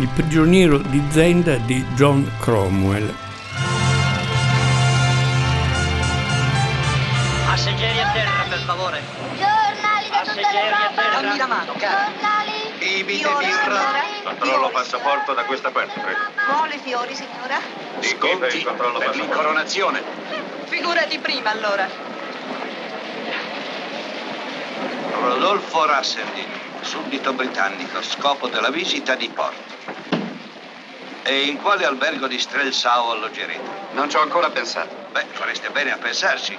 Il prigioniero di Zenda di John Cromwell. Passeggeri a terra, per favore. Giornali da tutta Passeggeri a l'Europa. terra. Dammi la mano, cara. Giornali. Bibi di Fiori, birra. Controllo passaporto da questa parte, prego. Vuole fiori, signora? Per il controllo per passaporto? l'incoronazione. Figurati prima, allora. Rodolfo Rasseldin, suddito britannico, scopo della visita di Porto. E in quale albergo di Strelsau alloggerete? Non ci ho ancora pensato. Beh, fareste bene a pensarci.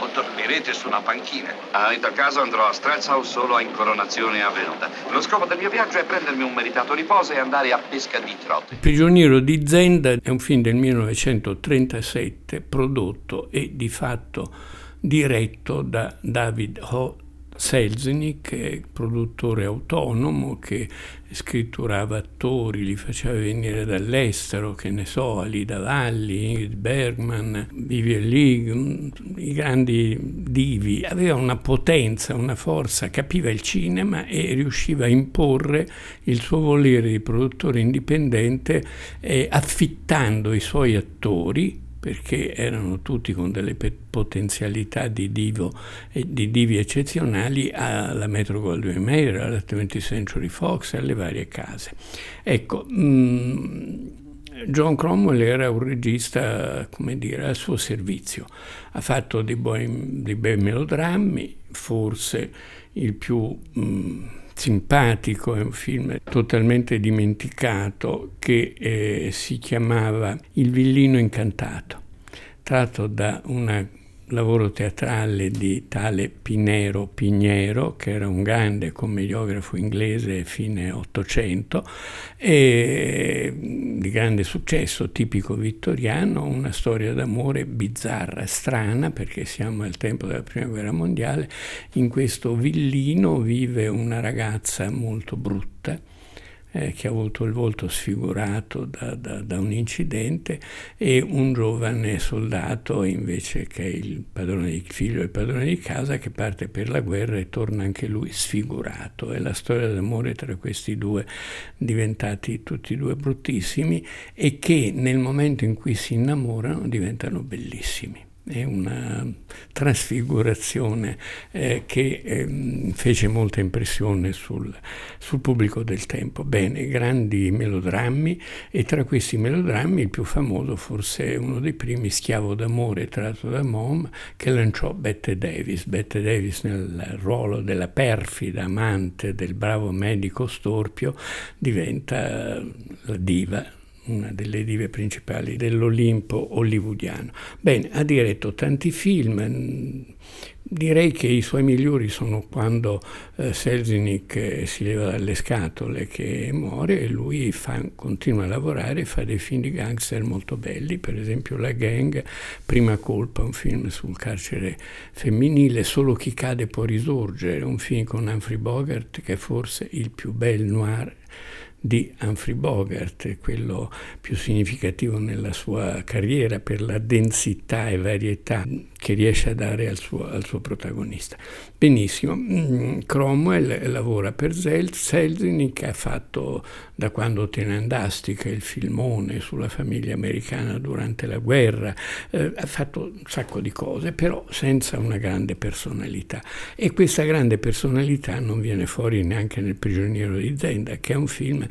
O dormirete su una panchina. Ah, in tal caso andrò a Strelsau solo a incoronazione avvenuta. Lo scopo del mio viaggio è prendermi un meritato riposo e andare a pesca di trote. Il prigioniero di Zenda è un film del 1937 prodotto e di fatto diretto da David Ho Selznick, produttore autonomo che scritturava attori, li faceva venire dall'estero, che ne so, Alida Valli, Ingrid Bergman, Vivian mm, i grandi divi. Aveva una potenza, una forza, capiva il cinema e riusciva a imporre il suo volere di produttore indipendente eh, affittando i suoi attori perché erano tutti con delle potenzialità di, divo, e di divi eccezionali alla Metro Goldwyn Mayer, alla 20th Century Fox alle varie case. Ecco, mm, John Cromwell era un regista, come dire, al suo servizio. Ha fatto dei, dei bei melodrammi, forse il più mm, simpatico, è un film totalmente dimenticato che eh, si chiamava Il villino incantato, tratto da un lavoro teatrale di tale Pinero Pignero, che era un grande commediografo inglese fine Ottocento, e di grande successo, tipico vittoriano, una storia d'amore bizzarra, strana, perché siamo al tempo della Prima Guerra Mondiale, in questo villino vive una ragazza molto brutta, eh, che ha avuto il volto sfigurato da, da, da, un incidente e un giovane soldato invece che è il padrone di figlio del padrone di casa che parte per la guerra e torna anche lui sfigurato. È la storia d'amore tra questi due diventati tutti e due bruttissimi e che nel momento in cui si innamorano diventano bellissimi è una trasfigurazione eh, che eh, fece molta impressione sul, sul, pubblico del tempo. Bene, grandi melodrammi e tra questi melodrammi il più famoso forse uno dei primi, Schiavo d'amore, tratto da Mom, che lanciò Bette Davis. Bette Davis nel ruolo della perfida amante del bravo medico Storpio diventa la diva una delle dive principali dell'Olimpo hollywoodiano. Bene, ha diretto tanti film, direi che i suoi migliori sono quando eh, Selznick eh, si leva dalle scatole che muore e lui fa, continua a lavorare e fa dei film di gangster molto belli, per esempio La Gang, Prima Colpa, un film sul carcere femminile, Solo chi cade può risorgere, un film con Humphrey Bogart che è forse il più bel noir di Humphrey Bogart, quello più significativo nella sua carriera per la densità e varietà che riesce a dare al suo, al suo protagonista. Benissimo, mm, Cromwell lavora per Selznick, ha fatto da quando te ne andasti, il filmone sulla famiglia americana durante la guerra, eh, ha fatto un sacco di cose, però senza una grande personalità. E questa grande personalità non viene fuori neanche nel Prigioniero di Zenda, che è un film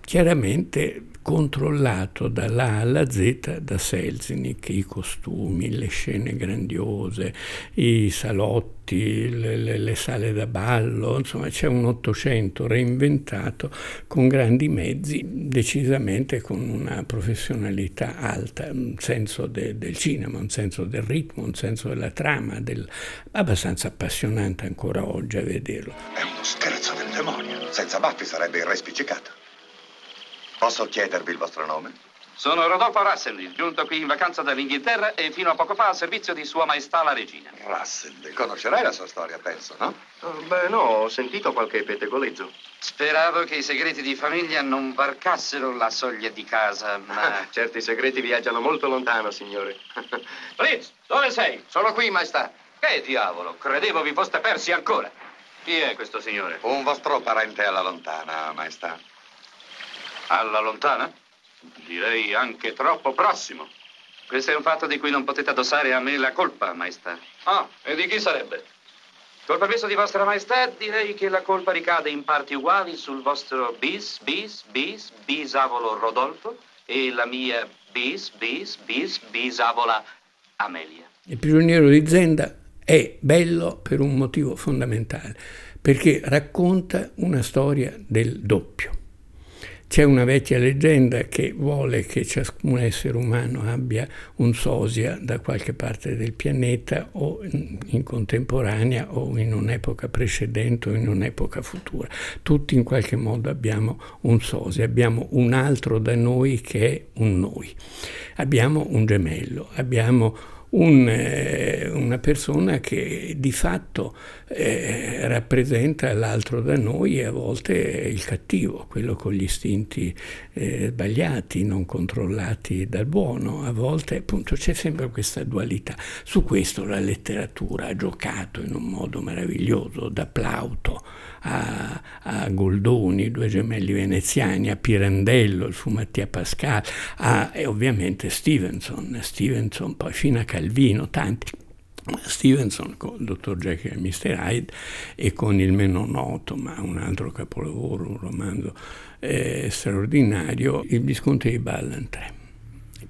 chiaramente controllato dall'A alla Z da Selznick, i costumi, le scene grandiose, i salotti, le, le, le, sale da ballo, insomma c'è un Ottocento reinventato con grandi mezzi, decisamente con una professionalità alta, un senso de, del cinema, un senso del ritmo, un senso della trama, del, abbastanza appassionante ancora oggi a vederlo. È uno scherzo del demonio, senza baffi sarebbe il re spiccicato. Posso chiedervi il vostro nome? Sono Rodolfo Russell, giunto qui in vacanza dall'Inghilterra e fino a poco fa a servizio di Sua Maestà la Regina. Russell, conoscerai la sua storia, penso, no? Oh, beh, no, ho sentito qualche pettegolezzo. Speravo che i segreti di famiglia non varcassero la soglia di casa, ma... Certi segreti viaggiano molto lontano, signore. Fritz, dove sei? Sono qui, maestà. Che diavolo? Credevo vi foste persi ancora. Chi è questo signore? Un vostro parente alla lontana, maestà. Alla lontana? Direi anche troppo prossimo. Questo è un fatto di cui non potete addossare a me la colpa, maestà. Ah, e di chi sarebbe? Col permesso di vostra maestà, direi che la colpa ricade in parti uguali sul vostro bis, bis, bis, bisavolo Rodolfo e la mia bis, bis, bis, bisavola Amelia. Il prigioniero di Zenda è bello per un motivo fondamentale, perché racconta una storia del doppio. C'è una vecchia leggenda che vuole che ciascun essere umano abbia un sosia da qualche parte del pianeta o in contemporanea o in un'epoca precedente o in un'epoca futura. Tutti in qualche modo abbiamo un sosia, abbiamo un altro da noi che è un noi. Abbiamo un gemello, abbiamo un, eh, una persona che di fatto eh, rappresenta l'altro da noi e a volte il cattivo, quello con gli istinti eh, sbagliati, non controllati dal buono. A volte appunto c'è sempre questa dualità. Su questo la letteratura ha giocato in un modo meraviglioso, da Plauto a, a Goldoni, due gemelli veneziani, a Pirandello, il fu Mattia Pascal, a, e ovviamente Stevenson, Stevenson poi fino a Calvino, tanti. Stevenson con il dottor Jekyll e Mr. Hyde e con il meno noto, ma un altro capolavoro, un romanzo eh, straordinario, Il Visconte di Ballantrae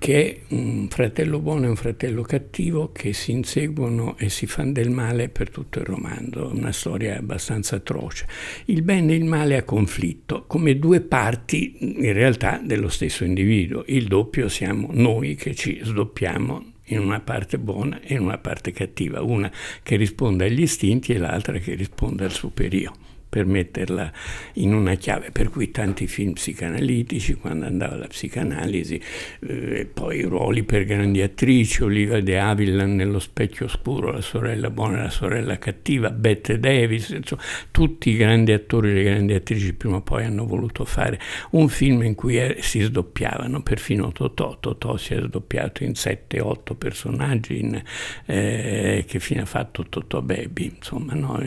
che un fratello buono e un fratello cattivo che si inseguono e si fanno del male per tutto il romanzo, una storia abbastanza atroce. Il bene e il male a conflitto, come due parti in realtà dello stesso individuo. Il doppio siamo noi che ci sdoppiamo in una parte buona e in una parte cattiva, una che risponde agli istinti e l'altra che risponde al superiore per metterla in una chiave, per cui tanti film psicanalitici, quando andava la psicanalisi, eh, poi ruoli per grandi attrici, Olivia de Havilland nello specchio oscuro, la sorella buona e la sorella cattiva, Bette Davis, insomma, tutti i grandi attori e le grandi attrici prima o poi hanno voluto fare un film in cui eh, si sdoppiavano, perfino Totò, Totò si è sdoppiato in 7-8 personaggi, in, eh, che fine ha fatto Totò Baby, insomma, no?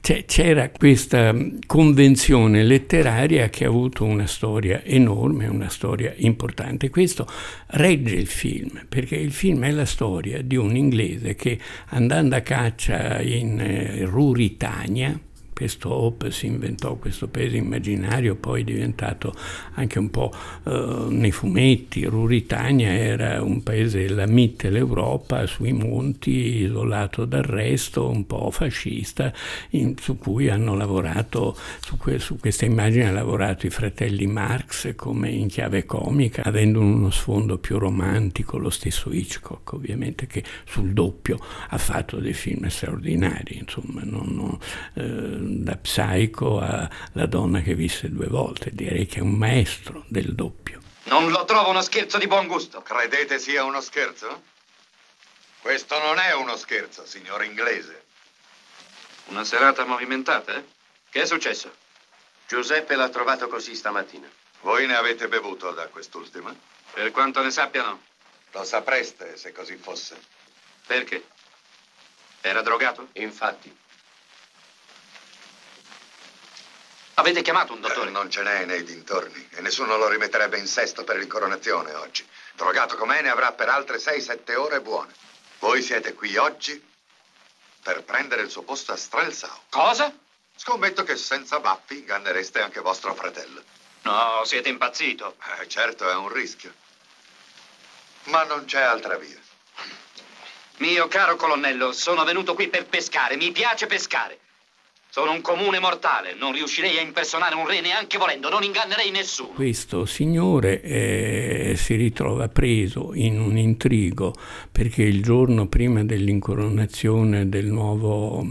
c'era questa questa convenzione letteraria che ha avuto una storia enorme, una storia importante. Questo regge il film, perché il film è la storia di un inglese che andando a caccia in eh, Ruritania, questo Hope si inventò questo paese immaginario, poi diventato anche un po' eh, nei fumetti. Ruritania era un paese della Mitteleuropa, sui monti, isolato dal resto, un po' fascista, in, su cui hanno lavorato, su, que, su questa immagine hanno lavorato i fratelli Marx come in chiave comica, avendo uno sfondo più romantico, lo stesso Hitchcock ovviamente che sul doppio ha fatto dei film straordinari, insomma, non, non, eh, da Psycho alla donna che visse due volte. Direi che è un maestro del doppio. Non lo trovo uno scherzo di buon gusto. Credete sia uno scherzo? Questo non è uno scherzo, signor inglese. Una serata movimentata, eh? Che è successo? Giuseppe l'ha trovato così stamattina. Voi ne avete bevuto da quest'ultima? Per quanto ne sappiano. Lo sapreste se così fosse. Perché? Era drogato? Infatti. Avete chiamato un dottore? Eh, non ce n'è nei dintorni e nessuno lo rimetterebbe in sesto per l'incoronazione oggi. Drogato com'è ne avrà per altre 6-7 ore buone. Voi siete qui oggi per prendere il suo posto a Strelsau. Cosa? Scommetto che senza baffi ingannereste anche vostro fratello. No, siete impazzito. Eh, certo, è un rischio. Ma non c'è altra via. Mio caro colonnello, sono venuto qui per pescare. Mi piace pescare. Sono un comune mortale, non riuscirei a impersonare un re neanche volendo, non ingannerei nessuno. Questo signore eh, si ritrova preso in un intrigo perché il giorno prima dell'incoronazione del nuovo,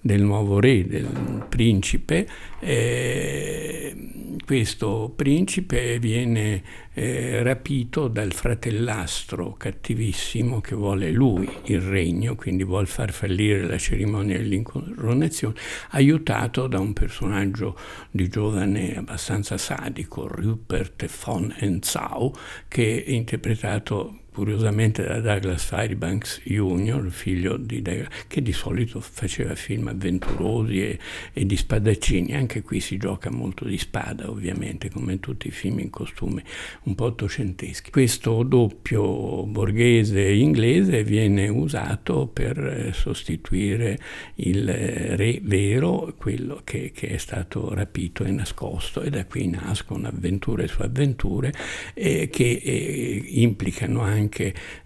del nuovo re, del principe, eh, questo principe viene eh, rapito dal fratellastro cattivissimo che vuole lui il regno, quindi vuole far fallire la cerimonia dell'incoronazione, aiutato da un personaggio di giovane abbastanza sadico, Rupert von Enzau, che è interpretato curiosamente da Douglas Fairbanks Jr., figlio di Douglas, che di solito faceva film avventurosi e, e, di spadaccini. Anche qui si gioca molto di spada, ovviamente, come in tutti i film in costume un po' ottocenteschi. Questo doppio borghese inglese viene usato per eh, sostituire il eh, re vero, quello che, che, è stato rapito e nascosto, e da qui nascono avventure su avventure eh, che eh, implicano anche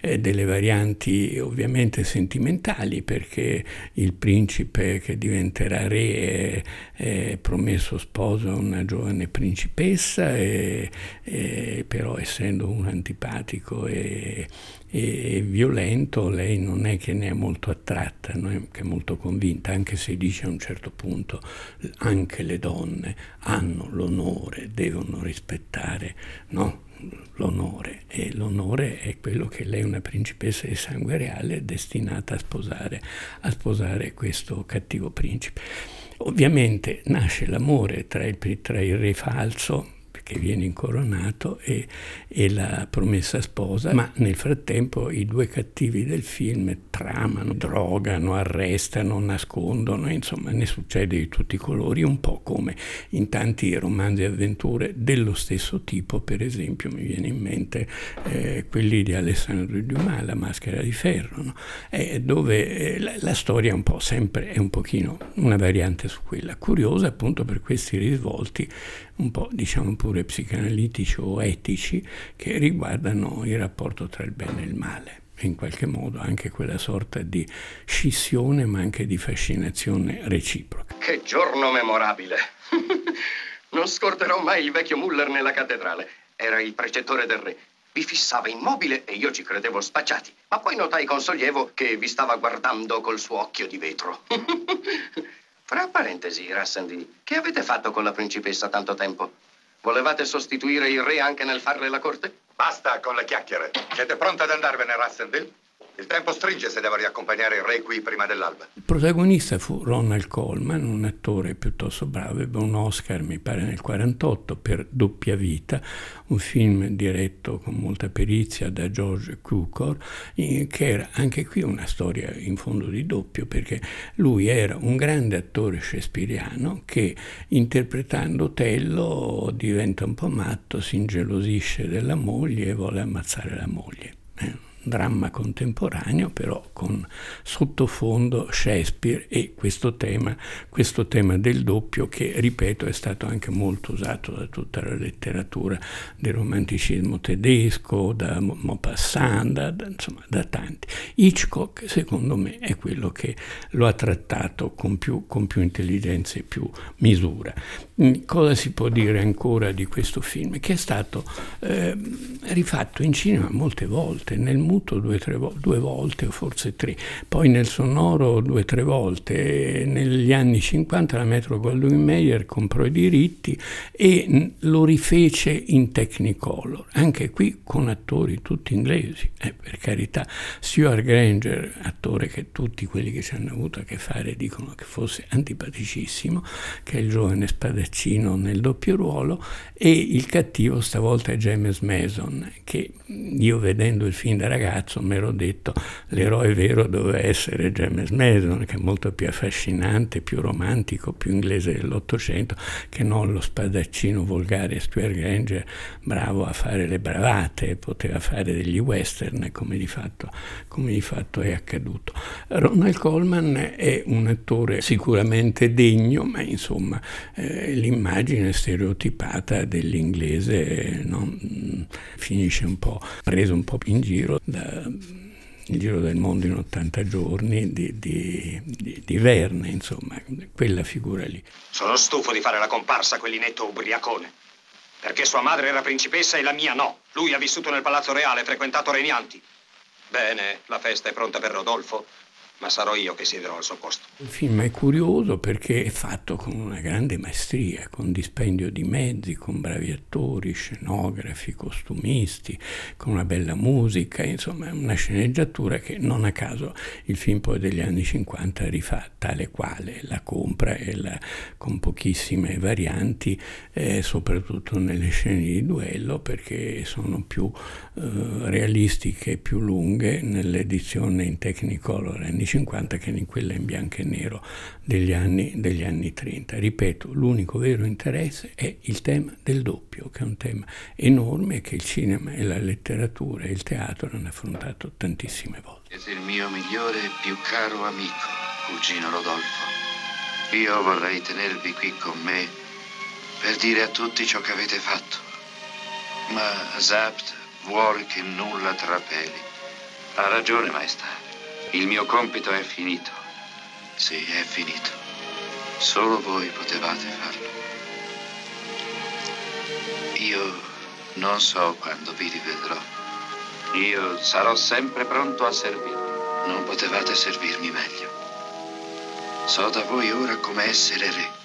eh, delle varianti ovviamente sentimentali, perché il principe che diventerà re è, è promesso sposo a una giovane principessa, e, e, però essendo un antipatico e, e violento, lei non è che ne è molto attratta, non è che è molto convinta, anche se dice a un certo punto anche le donne hanno l'onore, devono rispettare no? L'onore e l'onore è quello che lei, una principessa di sangue reale, è destinata a sposare, a sposare questo cattivo principe. Ovviamente nasce l'amore tra il, tra il re falso che viene incoronato e, e, la promessa sposa, ma nel frattempo i due cattivi del film tramano, drogano, arrestano, nascondono, insomma ne succede di tutti i colori, un po' come in tanti romanzi e avventure dello stesso tipo, per esempio mi viene in mente eh, quelli di Alessandro Dumas, La maschera di ferro, no? eh, dove eh, la, la, storia un po' sempre è un pochino una variante su quella, curiosa appunto per questi risvolti un po' diciamo pure psicanalitici o etici che riguardano il rapporto tra il bene e il male in qualche modo anche quella sorta di scissione ma anche di fascinazione reciproca. Che giorno memorabile! non scorderò mai il vecchio Muller nella cattedrale. Era il precettore del re. Vi fissava immobile e io ci credevo spacciati. Ma poi notai con sollievo che vi stava guardando col suo occhio di vetro. Fra parentesi, Rassendi, che avete fatto con la principessa tanto tempo? Volevate sostituire il re anche nel farle la corte? Basta con le chiacchiere. Siete pronti ad andarvene, Rassendil? Il tempo stringe se devo riaccompagnare il re qui prima dell'alba. Il protagonista fu Ronald Coleman, un attore piuttosto bravo, ebbe un Oscar, mi pare, nel 48 per Doppia Vita, un film diretto con molta perizia da George Cukor, che era anche qui una storia in fondo di doppio, perché lui era un grande attore shakespeariano che interpretando Otello diventa un po' matto, si ingelosisce della moglie e vuole ammazzare la moglie. Dramma contemporaneo, però con sottofondo Shakespeare e questo tema, questo tema del doppio che, ripeto, è stato anche molto usato da tutta la letteratura del romanticismo tedesco, da Maupassant, da, insomma, da tanti. Hitchcock, secondo me, è quello che lo ha trattato con più, con più intelligenza e più misura. Mm, cosa si può dire ancora di questo film? Che è stato eh, rifatto in cinema molte volte, nel muto due, tre, due volte o forse tre, poi nel sonoro due o tre volte. Negli anni 50 la Metro Goldwyn Mayer comprò i diritti e lo rifece in Technicolor, anche qui con attori tutti inglesi, eh, per carità. Stuart Granger, attore che tutti quelli che ci hanno avuto a che fare dicono che fosse antipaticissimo, che è il giovane spadaccino nel doppio ruolo, e il cattivo stavolta è James Mason, che io vedendo il film da ragazzo ragazzo mi ero detto l'eroe vero doveva essere James Mason, che è molto più affascinante, più romantico, più inglese dell'Ottocento, che non lo spadaccino volgare Stuart Granger, bravo a fare le bravate, poteva fare degli western, come di fatto, come di fatto è accaduto. Ronald Coleman è un attore sicuramente degno, ma insomma eh, l'immagine stereotipata dell'inglese no, finisce un po' preso un po' in giro da, il Giro del Mondo in 80 giorni di, di, di, di, Verne, insomma, quella figura lì. Sono stufo di fare la comparsa a quell'inetto ubriacone. Perché sua madre era principessa e la mia no. Lui ha vissuto nel palazzo reale, frequentato regnanti. Bene, la festa è pronta per Rodolfo, ma sarò io che siederò al suo posto. Il film è curioso perché è fatto con una grande maestria, con dispendio di mezzi, con bravi attori, scenografi, costumisti, con una bella musica, insomma una sceneggiatura che non a caso il film poi degli anni 50 rifà tale quale, la compra e la, con pochissime varianti, eh, soprattutto nelle scene di duello perché sono più eh, realistiche, più lunghe nell'edizione in Technicolor anni 50 che in quella in bianco e nero degli anni, degli anni 30. Ripeto, l'unico vero interesse è il tema del doppio, che è un tema enorme che il cinema e la letteratura e il teatro hanno affrontato tantissime volte. Siete il mio migliore e più caro amico, cugino Rodolfo. Io vorrei tenervi qui con me per dire a tutti ciò che avete fatto. Ma Zapt vuole che nulla trapeli. Ha ragione, maestà. Il mio compito è finito. Sì, è finito. Solo voi potevate farlo. Io non so quando vi rivedrò. Io sarò sempre pronto a servirvi. Non potevate servirmi meglio. So da voi ora come essere re.